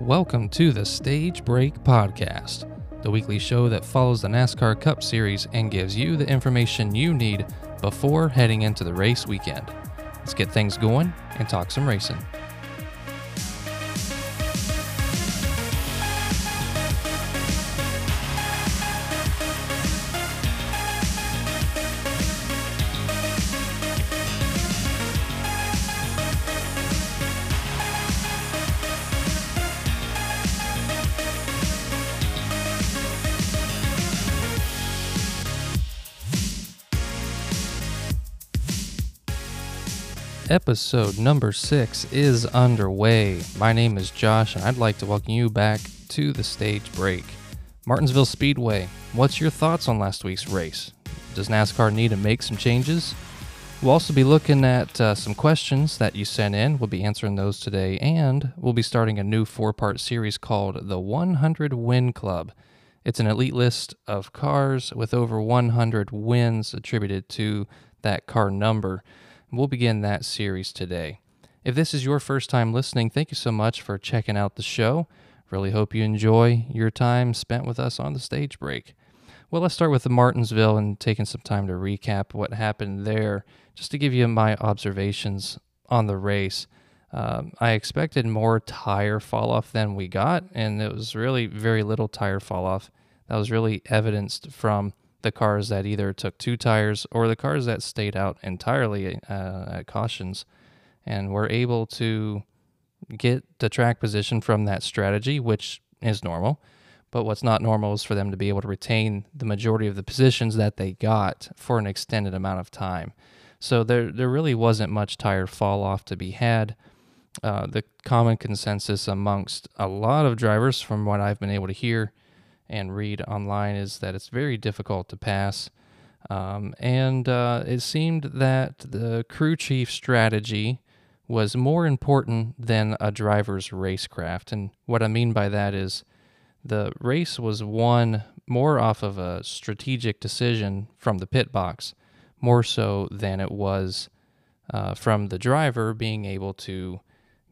Welcome to the Stage Break Podcast, the weekly show that follows the NASCAR Cup Series and gives you the information you need before heading into the race weekend. Let's get things going and talk some racing. Episode number six is underway. My name is Josh, and I'd like to welcome you back to the stage break. Martinsville Speedway, what's your thoughts on last week's race? Does NASCAR need to make some changes? We'll also be looking at uh, some questions that you sent in. We'll be answering those today, and we'll be starting a new four part series called the 100 Win Club. It's an elite list of cars with over 100 wins attributed to that car number. We'll begin that series today. If this is your first time listening, thank you so much for checking out the show. Really hope you enjoy your time spent with us on the stage break. Well, let's start with the Martinsville and taking some time to recap what happened there, just to give you my observations on the race. Um, I expected more tire fall off than we got, and it was really very little tire fall off. That was really evidenced from the cars that either took two tires or the cars that stayed out entirely uh, at cautions and were able to get the track position from that strategy, which is normal. But what's not normal is for them to be able to retain the majority of the positions that they got for an extended amount of time. So there, there really wasn't much tire fall off to be had. Uh, the common consensus amongst a lot of drivers, from what I've been able to hear, and read online is that it's very difficult to pass. Um, and uh, it seemed that the crew chief strategy was more important than a driver's racecraft. And what I mean by that is the race was won more off of a strategic decision from the pit box, more so than it was uh, from the driver being able to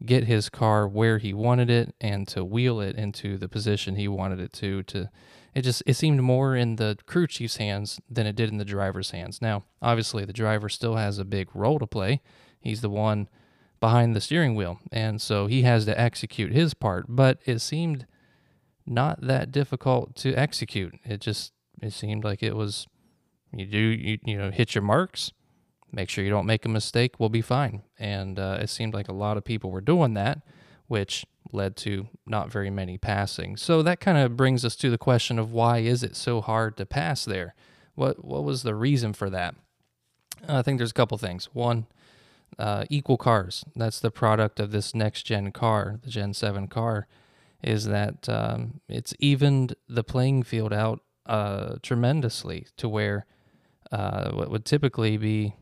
get his car where he wanted it and to wheel it into the position he wanted it to to it just it seemed more in the crew chief's hands than it did in the driver's hands. Now obviously the driver still has a big role to play. He's the one behind the steering wheel and so he has to execute his part but it seemed not that difficult to execute. It just it seemed like it was you do you, you know hit your marks make sure you don't make a mistake, we'll be fine. And uh, it seemed like a lot of people were doing that, which led to not very many passing. So that kind of brings us to the question of why is it so hard to pass there? What what was the reason for that? I think there's a couple things. One, uh, equal cars. That's the product of this next gen car, the Gen 7 car, is that um, it's evened the playing field out uh, tremendously to where uh, what would typically be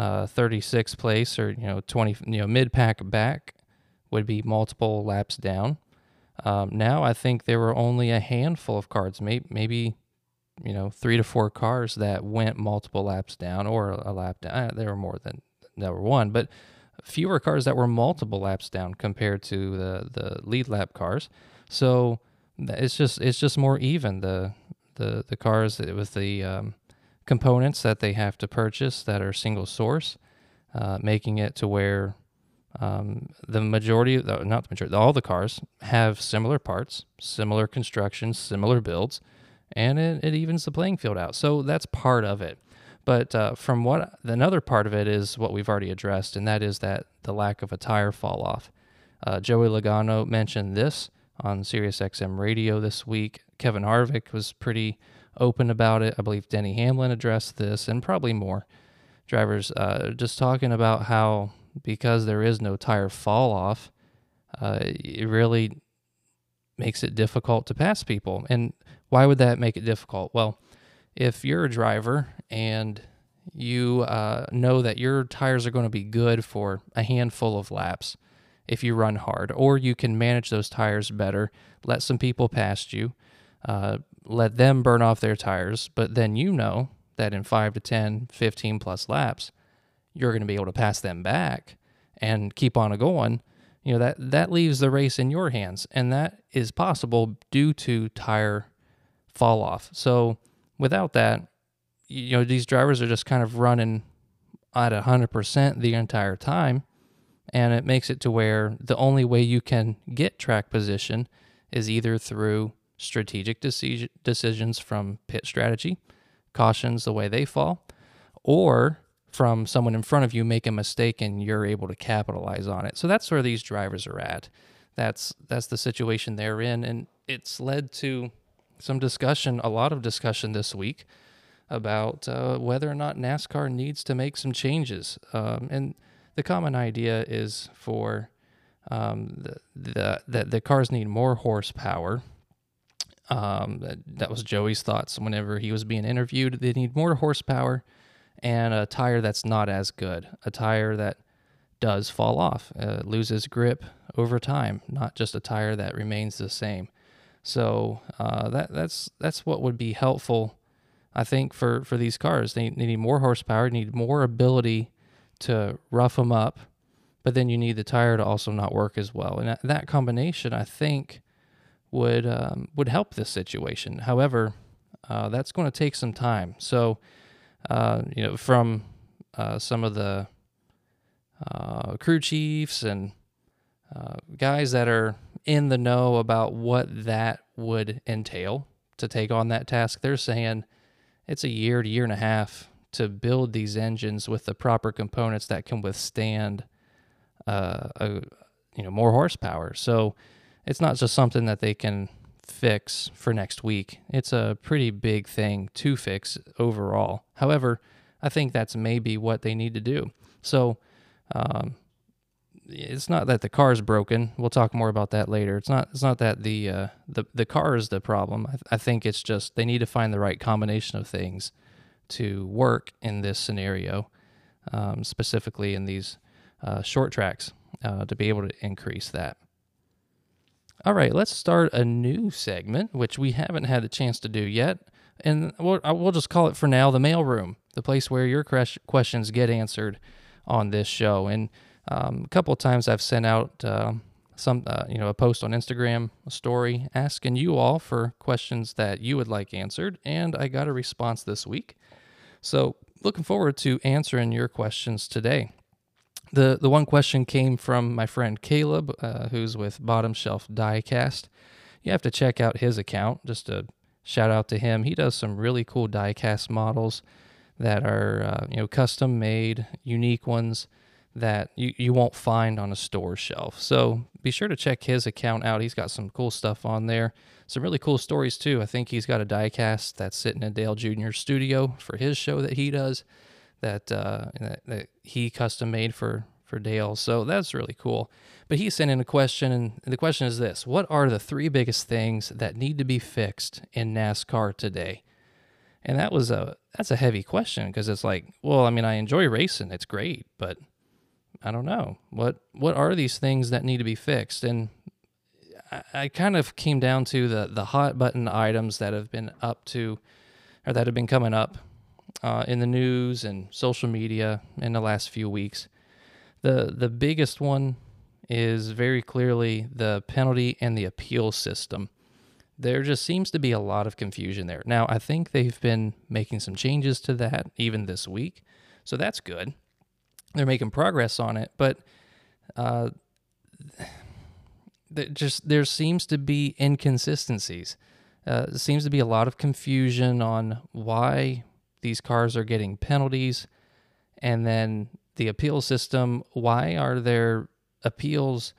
uh, 36th place or you know 20 you know mid pack back would be multiple laps down. Um, now I think there were only a handful of cars, maybe maybe you know three to four cars that went multiple laps down or a lap down. Uh, there were more than there were one, but fewer cars that were multiple laps down compared to the the lead lap cars. So it's just it's just more even the the the cars with the um, components that they have to purchase that are single source, uh, making it to where um, the majority, not the majority, all the cars have similar parts, similar constructions, similar builds, and it, it evens the playing field out. So that's part of it. But uh, from what another part of it is what we've already addressed, and that is that the lack of a tire fall off. Uh, Joey Logano mentioned this on SiriusXM radio this week. Kevin Harvick was pretty open about it. I believe Denny Hamlin addressed this and probably more drivers uh, just talking about how because there is no tire fall off, uh, it really makes it difficult to pass people. And why would that make it difficult? Well, if you're a driver and you uh, know that your tires are going to be good for a handful of laps if you run hard, or you can manage those tires better, let some people past you, uh, let them burn off their tires, but then you know that in 5 to 10, 15 plus laps, you're going to be able to pass them back and keep on going. you know that that leaves the race in your hands, and that is possible due to tire fall off. So without that, you know these drivers are just kind of running at hundred percent the entire time, and it makes it to where the only way you can get track position is either through strategic decisions from pit strategy, cautions the way they fall, or from someone in front of you make a mistake and you're able to capitalize on it. So that's where these drivers are at. That's that's the situation they're in, and it's led to some discussion, a lot of discussion this week about uh, whether or not NASCAR needs to make some changes. Um, and the common idea is for um, the, the that the cars need more horsepower. Um, that, that was Joey's thoughts whenever he was being interviewed. They need more horsepower and a tire that's not as good, a tire that does fall off, uh, loses grip over time, not just a tire that remains the same. So uh, that that's that's what would be helpful, I think, for for these cars. They, they need more horsepower, need more ability to rough them up, but then you need the tire to also not work as well. And that, that combination, I think, would um, would help this situation. However, uh, that's going to take some time. So uh, you know, from uh, some of the uh, crew chiefs and uh, guys that are in the know about what that would entail to take on that task. They're saying it's a year to year and a half to build these engines with the proper components that can withstand uh, a, you know more horsepower. So it's not just something that they can fix for next week. It's a pretty big thing to fix overall. However, I think that's maybe what they need to do. So, um, it's not that the car is broken. We'll talk more about that later. It's not. It's not that the uh, the the car is the problem. I, th- I think it's just they need to find the right combination of things to work in this scenario, um, specifically in these uh, short tracks, uh, to be able to increase that. All right, let's start a new segment, which we haven't had a chance to do yet. And we'll, we'll just call it for now the mailroom, the place where your questions get answered on this show. And um, a couple of times I've sent out uh, some, uh, you know, a post on Instagram, a story asking you all for questions that you would like answered. And I got a response this week. So looking forward to answering your questions today. The the one question came from my friend Caleb, uh, who's with Bottom Shelf Diecast. You have to check out his account. Just a shout out to him. He does some really cool diecast models that are uh, you know custom made, unique ones that you, you won't find on a store shelf. So be sure to check his account out. He's got some cool stuff on there. Some really cool stories too. I think he's got a diecast that's sitting in Dale Jr.'s studio for his show that he does that, uh, that, that he custom made for for Dale. So that's really cool. But he sent in a question, and the question is this: What are the three biggest things that need to be fixed in NASCAR today? And that was a that's a heavy question because it's like, well, I mean, I enjoy racing; it's great, but I don't know what what are these things that need to be fixed. And I, I kind of came down to the the hot button items that have been up to, or that have been coming up uh, in the news and social media in the last few weeks. The the biggest one is very clearly the penalty and the appeal system. There just seems to be a lot of confusion there. Now, I think they've been making some changes to that even this week, so that's good. They're making progress on it, but uh, just there seems to be inconsistencies. Uh, seems to be a lot of confusion on why these cars are getting penalties, and then the appeal system. Why are there appeals?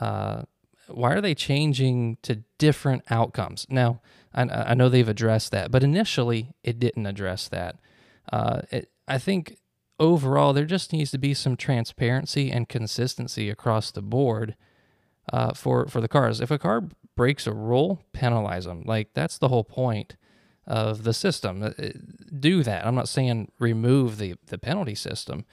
Uh, why are they changing to different outcomes? Now, I, I, know they've addressed that, but initially it didn't address that. Uh, it, I think overall there just needs to be some transparency and consistency across the board uh, for for the cars. If a car breaks a rule, penalize them. Like that's the whole point of the system. Uh, do that. I'm not saying remove the, the penalty system.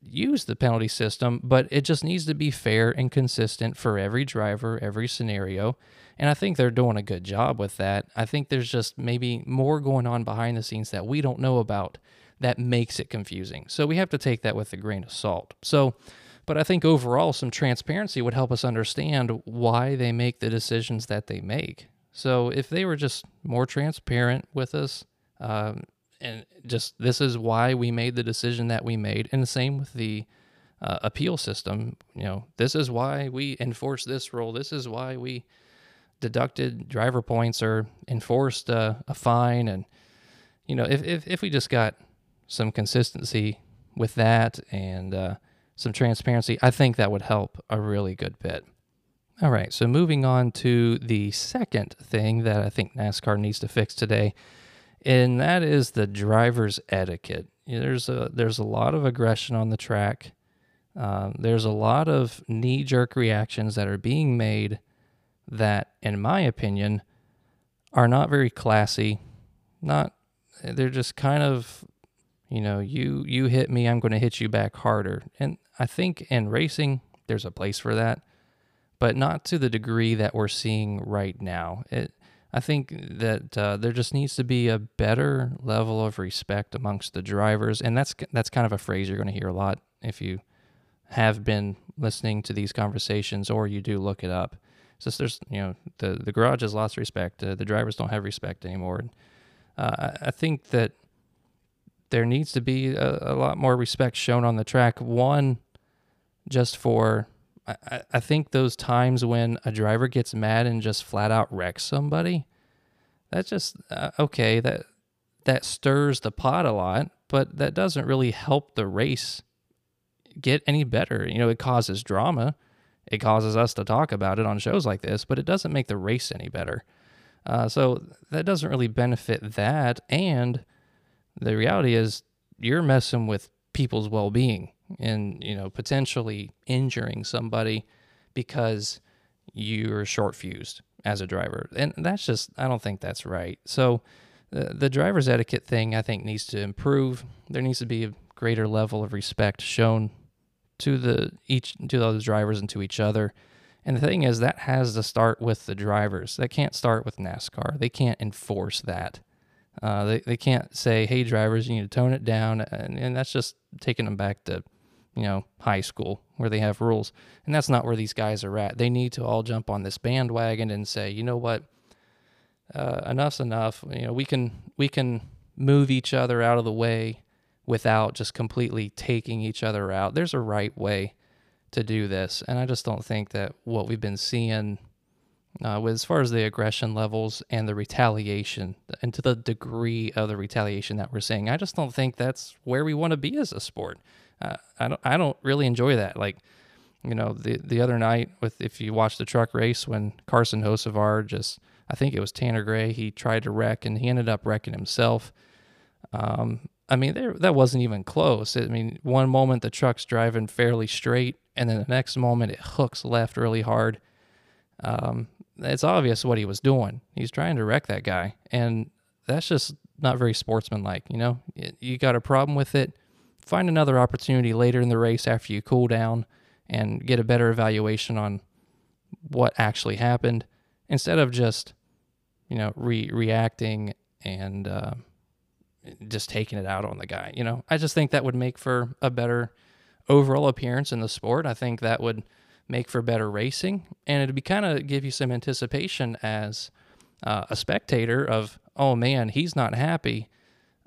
Use the penalty system, but it just needs to be fair and consistent for every driver, every scenario. And I think they're doing a good job with that. I think there's just maybe more going on behind the scenes that we don't know about that makes it confusing. So we have to take that with a grain of salt. So But I think overall, some transparency would help us understand why they make the decisions that they make. So if they were just more transparent with us, um, and just this is why we made the decision that we made, and the same with the uh, appeal system. You know, this is why we enforce this rule. This is why we deducted driver points or enforced uh, a fine. And you know, if, if if we just got some consistency with that and uh, some transparency, I think that would help a really good bit. All right, so moving on to the second thing that I think NASCAR needs to fix today, and that is the driver's etiquette. There's a there's a lot of aggression on the track. Um, there's a lot of knee jerk reactions that are being made that, in my opinion, are not very classy. Not they're just kind of you know you you hit me i'm going to hit you back harder and i think in racing there's a place for that but not to the degree that we're seeing right now. It i think that uh, there just needs to be a better level of respect amongst the drivers and that's that's kind of a phrase you're going to hear a lot if you have been listening to these conversations or you do look it up. It's just there's you know the the garage has lost respect uh, the drivers don't have respect anymore. Uh, I think that there needs to be a, a, lot more respect shown on the track. One, just for, I, I think those times when a driver gets mad and just flat out wrecks somebody, that's just, uh, okay, that, that stirs the pot a lot, but that doesn't really help the race get any better. You know, it causes drama. It causes us to talk about it on shows like this, but it doesn't make the race any better. Uh, so that doesn't really benefit that. And the reality is you're messing with people's well-being and you know potentially injuring somebody because you're short fused as a driver. And that's just i don't think that's right. So the, the driver's etiquette thing i think needs to improve. There needs to be a greater level of respect shown to the each to those drivers and to each other. And the thing is that has to start with the drivers. That can't start with nascar. They can't enforce that. Uh, they, they can't say, hey, drivers, you need to tone it down. And, and that's just taking them back to, you know, high school where they have rules. And that's not where these guys are at. They need to all jump on this bandwagon and say, you know what, uh, enough's enough. You know, we can we can move each other out of the way without just completely taking each other out. There's a right way to do this, and I just don't think that what we've been seeing uh, with as far as the aggression levels and the retaliation and to the degree of the retaliation that we're seeing. I just don't think that's where we want to be as a sport. I don't I don't really enjoy that. Like, you know, the the other night with if you watch the truck race when Carson Hocevar just I think it was Tanner Gray he tried to wreck and he ended up wrecking himself. Um, I mean, there that wasn't even close. I mean, one moment the truck's driving fairly straight, and then the next moment it hooks left really hard. Um, it's obvious what he was doing. He's trying to wreck that guy, and that's just not very sportsmanlike. You know, you got a problem with it. Find another opportunity later in the race after you cool down and get a better evaluation on what actually happened instead of just, you know, re- reacting and uh, just taking it out on the guy. You know, I just think that would make for a better overall appearance in the sport. I think that would make for better racing, and it'd be kind of give you some anticipation as uh, a spectator of, oh man, he's not happy.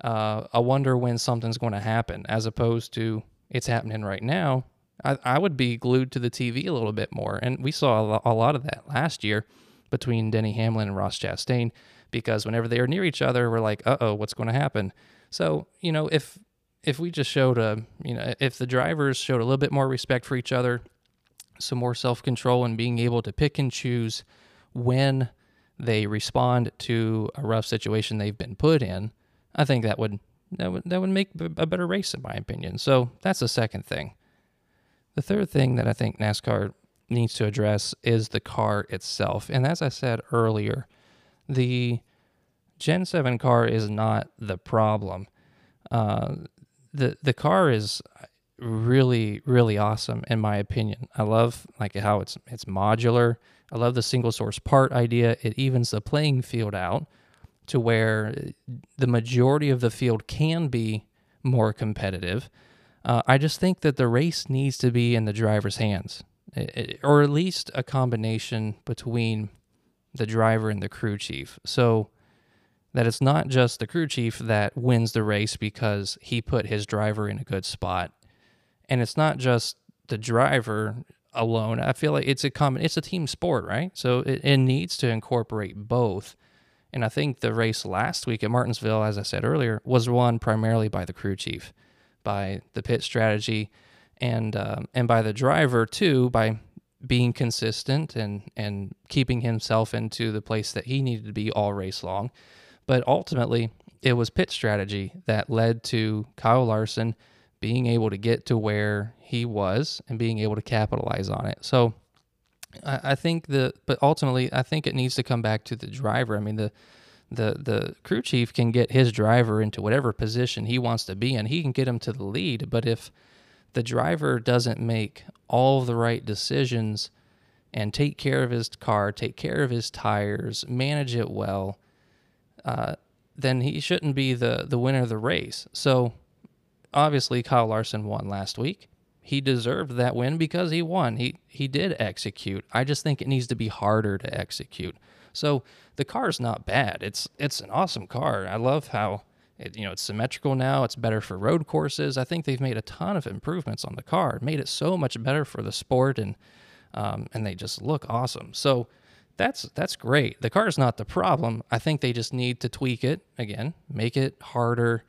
Uh, I wonder when something's going to happen, as opposed to it's happening right now. I, I would be glued to the TV a little bit more, and we saw a lot of that last year between Denny Hamlin and Ross Chastain because whenever they are near each other, we're like, uh oh, what's going to happen? So you know, if if we just showed a, you know, if the drivers showed a little bit more respect for each other, some more self control and being able to pick and choose when they respond to a rough situation they've been put in, I think that would that would that would make a better race in my opinion. So that's the second thing. The third thing that I think NASCAR needs to address is the car itself. And as I said earlier, the Gen 7 car is not the problem. Uh, the the car is really really awesome in my opinion. I love like how it's it's modular. I love the single source part idea. It evens the playing field out to where the majority of the field can be more competitive. Uh, I just think that the race needs to be in the driver's hands, it, it, or at least a combination between the driver and the crew chief. So that it's not just the crew chief that wins the race because he put his driver in a good spot. And it's not just the driver alone. I feel like it's a common it's a team sport, right? So it, it needs to incorporate both. And I think the race last week at Martinsville, as I said earlier, was won primarily by the crew chief, by the pit strategy, and um, and by the driver too, by being consistent and and keeping himself into the place that he needed to be all race long. But ultimately, it was pit strategy that led to Kyle Larson being able to get to where he was and being able to capitalize on it. So I, I think the but ultimately I think it needs to come back to the driver. I mean the the the crew chief can get his driver into whatever position he wants to be in. He can get him to the lead, but if the driver doesn't make all the right decisions and take care of his car, take care of his tires, manage it well, uh, then he shouldn't be the the winner of the race. So obviously Kyle Larson won last week. He deserved that win because he won. He he did execute. I just think it needs to be harder to execute. So the car is not bad. It's it's an awesome car. I love how it, you know it's symmetrical now. It's better for road courses. I think they've made a ton of improvements on the car. made it so much better for the sport and um, and they just look awesome. So that's that's great. The car is not the problem. I think they just need to tweak it again, make it harder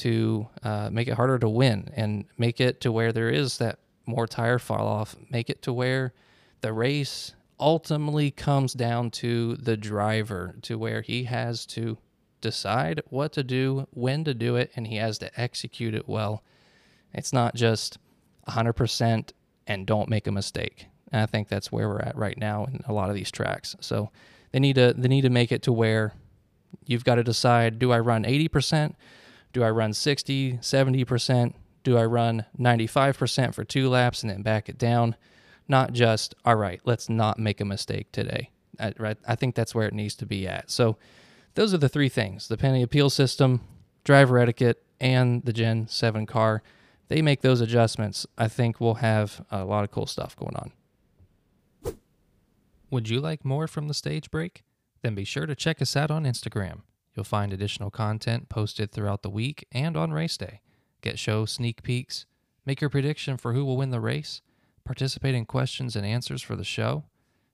to uh, make it harder to win and make it to where there is that more tire fall off, make it to where the race ultimately comes down to the driver, to where he has to decide what to do, when to do it, and he has to execute it well. It's not just 100% and don't make a mistake. And I think that's where we're at right now in a lot of these tracks. So they need to they need to make it to where you've got to decide do I run 80%? Do I run 60, 70%? Do I run 95% for two laps and then back it down? Not just, all right, let's not make a mistake today. I, right? I think that's where it needs to be at. So, those are the three things the penny appeal system, driver etiquette, and the Gen 7 car. They make those adjustments. I think we'll have a lot of cool stuff going on. Would you like more from the stage break? Then be sure to check us out on Instagram. You'll find additional content posted throughout the week and on race day. Get show sneak peeks, make your prediction for who will win the race, participate in questions and answers for the show,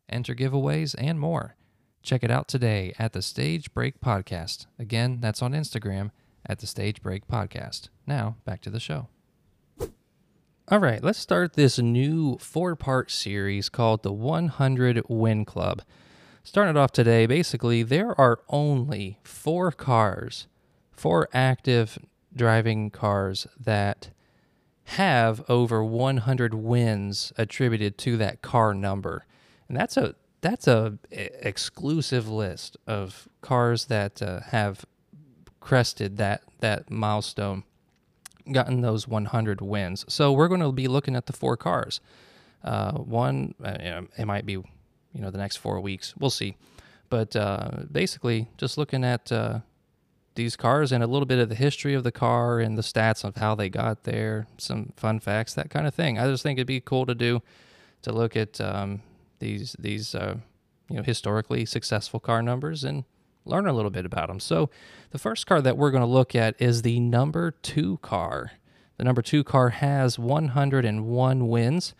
enter giveaways, and more. Check it out today at the Stage Break Podcast. Again, that's on Instagram at the Stage Break Podcast. Now, back to the show. All right, let's start this new four part series called the 100 Win Club. Starting it off today, basically, there are only four cars, four active driving cars that have over 100 wins attributed to that car number. And that's a that's a exclusive list of cars that uh, have crested that that milestone, gotten those 100 wins. So we're going to be looking at the four cars. Uh, one, uh, it might be you know the next four weeks. We'll see. But uh, basically, just looking at uh, these cars and a little bit of the history of the car and the stats of how they got there, some fun facts, that kind of thing. I just think it'd be cool to do to look at um, these these uh, you know historically successful car numbers and learn a little bit about them. So the first car that we're going to look at is the number two car. The number two car has 101 wins.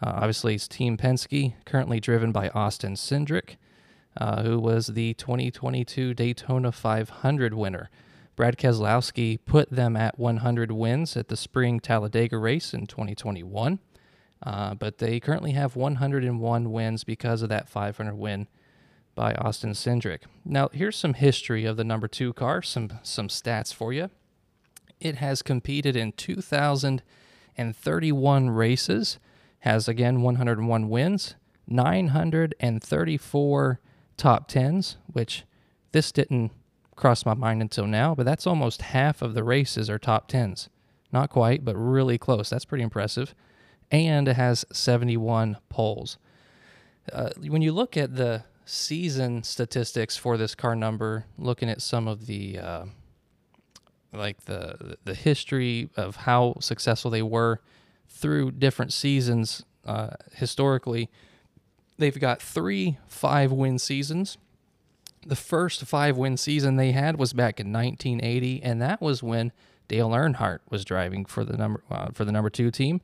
Uh, obviously, it's Team Penske, currently driven by Austin Cindric, uh, who was the 2022 Daytona 500 winner. Brad Keselowski put them at 100 wins at the spring Talladega race in 2021, uh, but they currently have 101 wins because of that 500 win by Austin Cindric. Now, here's some history of the number two car, some some stats for you. It has competed in 2,031 races has again 101 wins, 934 top 10s, which this didn't cross my mind until now, but that's almost half of the races are top 10s. Not quite, but really close. That's pretty impressive. And it has 71 poles. Uh, when you look at the season statistics for this car number, looking at some of the uh, like the the history of how successful they were through different seasons uh, historically. They've got three five win seasons. The first five win season they had was back in 1980, and that was when Dale Earnhardt was driving for the number uh, for the number two team.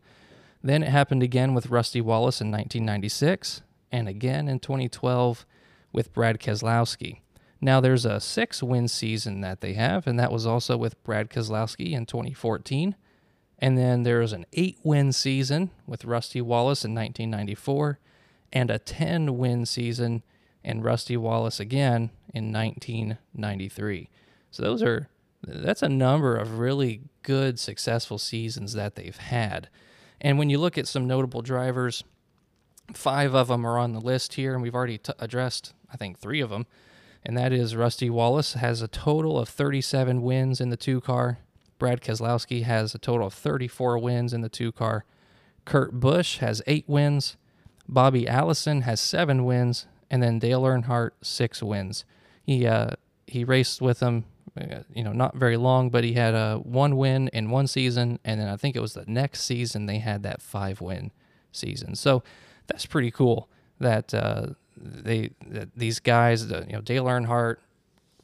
Then it happened again with Rusty Wallace in 1996, and again in 2012 with Brad Keselowski. Now there's a six win season that they have, and that was also with Brad Keselowski in 2014. And then there's an eight win season with Rusty Wallace in 1994, and a 10 win season and Rusty Wallace again in 1993. So those are that's a number of really good successful seasons that they've had. And when you look at some notable drivers, five of them are on the list here, and we've already t- addressed I think three of them, and that is Rusty Wallace has a total of 37 wins in the two car. Brad Keselowski has a total of 34 wins in the two car. Kurt Busch has eight wins. Bobby Allison has seven wins, and then Dale Earnhardt six wins. He uh, he raced with them, uh, you know, not very long, but he had a one win in one season, and then I think it was the next season they had that five win season. So that's pretty cool that uh, they that these guys, you know, Dale Earnhardt,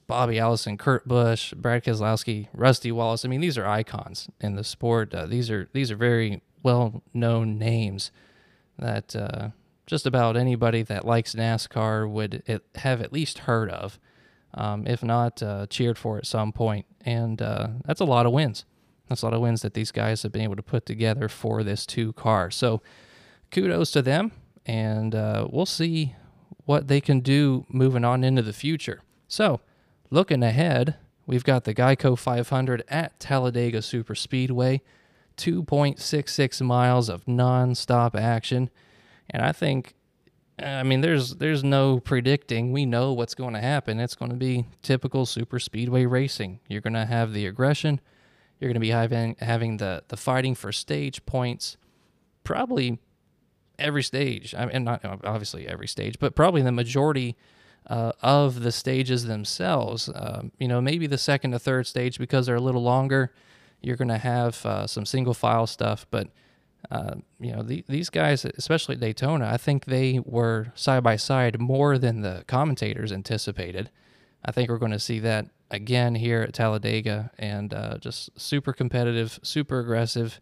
Bobby Allison, Kurt Busch, Brad Keselowski, Rusty Wallace. I mean, these are icons in the sport. Uh, these are these are very well known names that uh, just about anybody that likes NASCAR would it, have at least heard of, um, if not uh, cheered for at some point. And uh, that's a lot of wins. That's a lot of wins that these guys have been able to put together for this two car. So kudos to them, and uh, we'll see what they can do moving on into the future. So looking ahead, we've got the Geico 500 at Talladega Super Speedway. 2.66 miles of non-stop action and I think, I mean, there's there's no predicting. We know what's going to happen. It's going to be typical super speedway racing. You're going to have the aggression. You're going to be having having the the fighting for stage points, probably every stage. I mean, not obviously every stage, but probably the majority uh, of the stages themselves. Um, you know, maybe the second to third stage because they're a little longer. You're going to have uh, some single file stuff, but uh, you know, the, these guys, especially Daytona, I think they were side by side more than the commentators anticipated. I think we're going to see that again here at Talladega, and uh, just super competitive, super aggressive.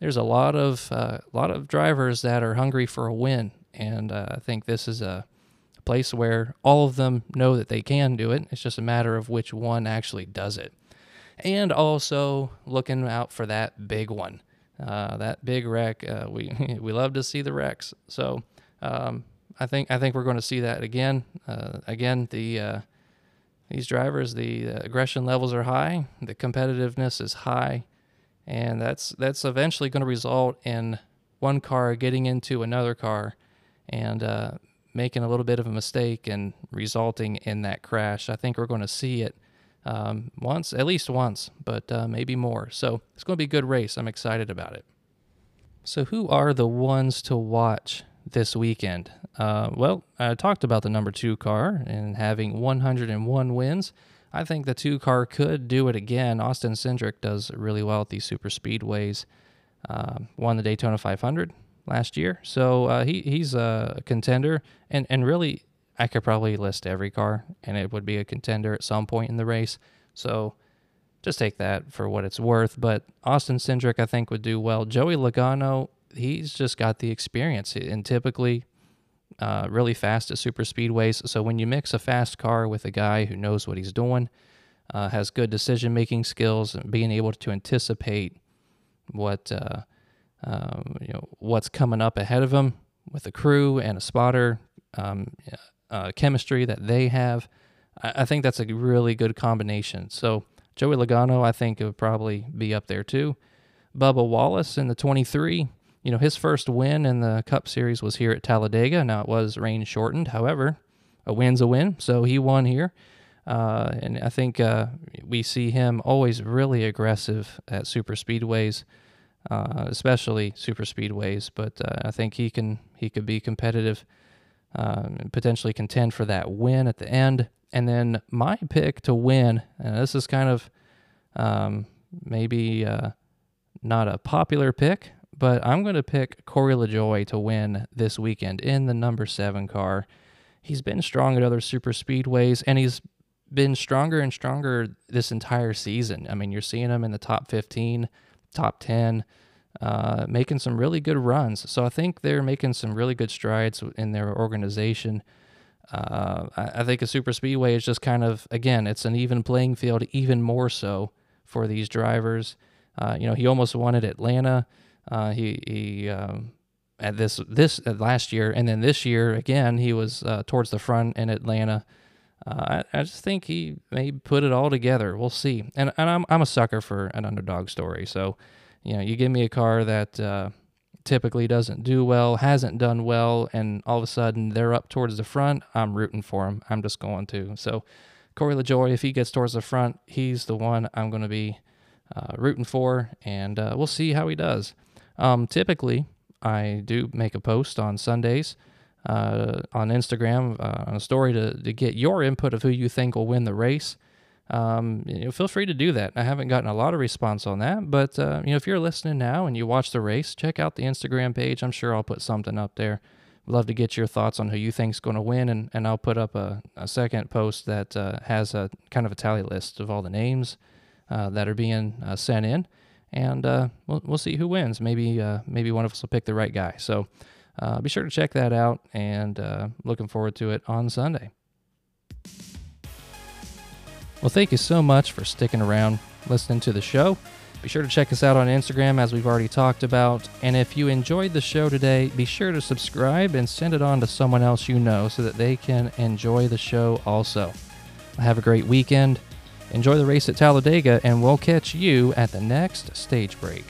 There's a lot of uh, lot of drivers that are hungry for a win, and uh, I think this is a place where all of them know that they can do it. It's just a matter of which one actually does it, and also looking out for that big one uh, that big wreck. Uh, we we love to see the wrecks. So um, I think I think we're going to see that again. Uh, again, the uh, these drivers, the aggression levels are high, the competitiveness is high, and that's that's eventually going to result in one car getting into another car and uh, making a little bit of a mistake and resulting in that crash. I think we're going to see it um, once, at least once, but uh, maybe more. So it's going to be a good race. I'm excited about it. So, who are the ones to watch this weekend? Uh, well, I talked about the number two car and having 101 wins. I think the two car could do it again. Austin Cindric does really well at these super speedways. Uh, won the Daytona 500 last year, so uh, he he's a contender and and really I could probably list every car and it would be a contender at some point in the race. So just take that for what it's worth. But Austin Cindric, I think, would do well. Joey Logano, he's just got the experience and typically uh, really fast at super speedways. So when you mix a fast car with a guy who knows what he's doing, uh, has good decision making skills, and being able to anticipate what uh, um, you know what's coming up ahead of them with a crew and a spotter. Um, uh, chemistry that they have. I, I, think that's a really good combination. So Joey Logano, I think, would probably be up there too. Bubba Wallace in the 23. You know, his first win in the Cup Series was here at Talladega. Now it was rain shortened. However, a win's a win. So he won here. Uh, and I think uh, we see him always really aggressive at super speedways, uh, especially super speedways. But uh, I think he can he could be competitive um, potentially contend for that win at the end. And then my pick to win, and this is kind of Um, maybe uh, not a popular pick, but I'm going to pick Corey LaJoie to win this weekend in the number seven car. He's been strong at other super speedways, and he's been stronger and stronger this entire season. I mean, you're seeing him in the top 15, top 10, uh, making some really good runs. So I think they're making some really good strides in their organization. Uh, I, I think a super speedway is just kind of again, it's an even playing field, even more so for these drivers. Uh, you know, he almost won at Atlanta. Uh, he he um, at this this last year, and then this year again, he was uh, towards the front in Atlanta. Uh, I, I just think he may put it all together. We'll see. And and I'm I'm a sucker for an underdog story. So, you know, you give me a car that uh, typically doesn't do well, hasn't done well, and all of a sudden they're up towards the front, I'm rooting for him. I'm just going to. So, Corey LaJoie, if he gets towards the front, he's the one I'm going to be uh, rooting for, and uh, we'll see how he does. Um, typically, I do make a post on Sundays uh, on Instagram uh, on a story to, to get your input of who you think will win the race. Um, you know, feel free to do that. I haven't gotten a lot of response on that, but uh, you know, if you're listening now and you watch the race, check out the Instagram page. I'm sure I'll put something up there. Love to get your thoughts on who you think's going to win, and, and I'll put up a, a second post that uh, has a kind of a tally list of all the names uh, that are being uh, sent in, and uh, we'll we'll see who wins. Maybe uh, maybe one of us will pick the right guy. So Uh, be sure to check that out, and uh, looking forward to it on Sunday. Well, thank you so much for sticking around, listening to the show. Be sure to check us out on Instagram, as we've already talked about. And if you enjoyed the show today, be sure to subscribe and send it on to someone else you know so that they can enjoy the show also. Have a great weekend. Enjoy the race at Talladega, and we'll catch you at the next stage break.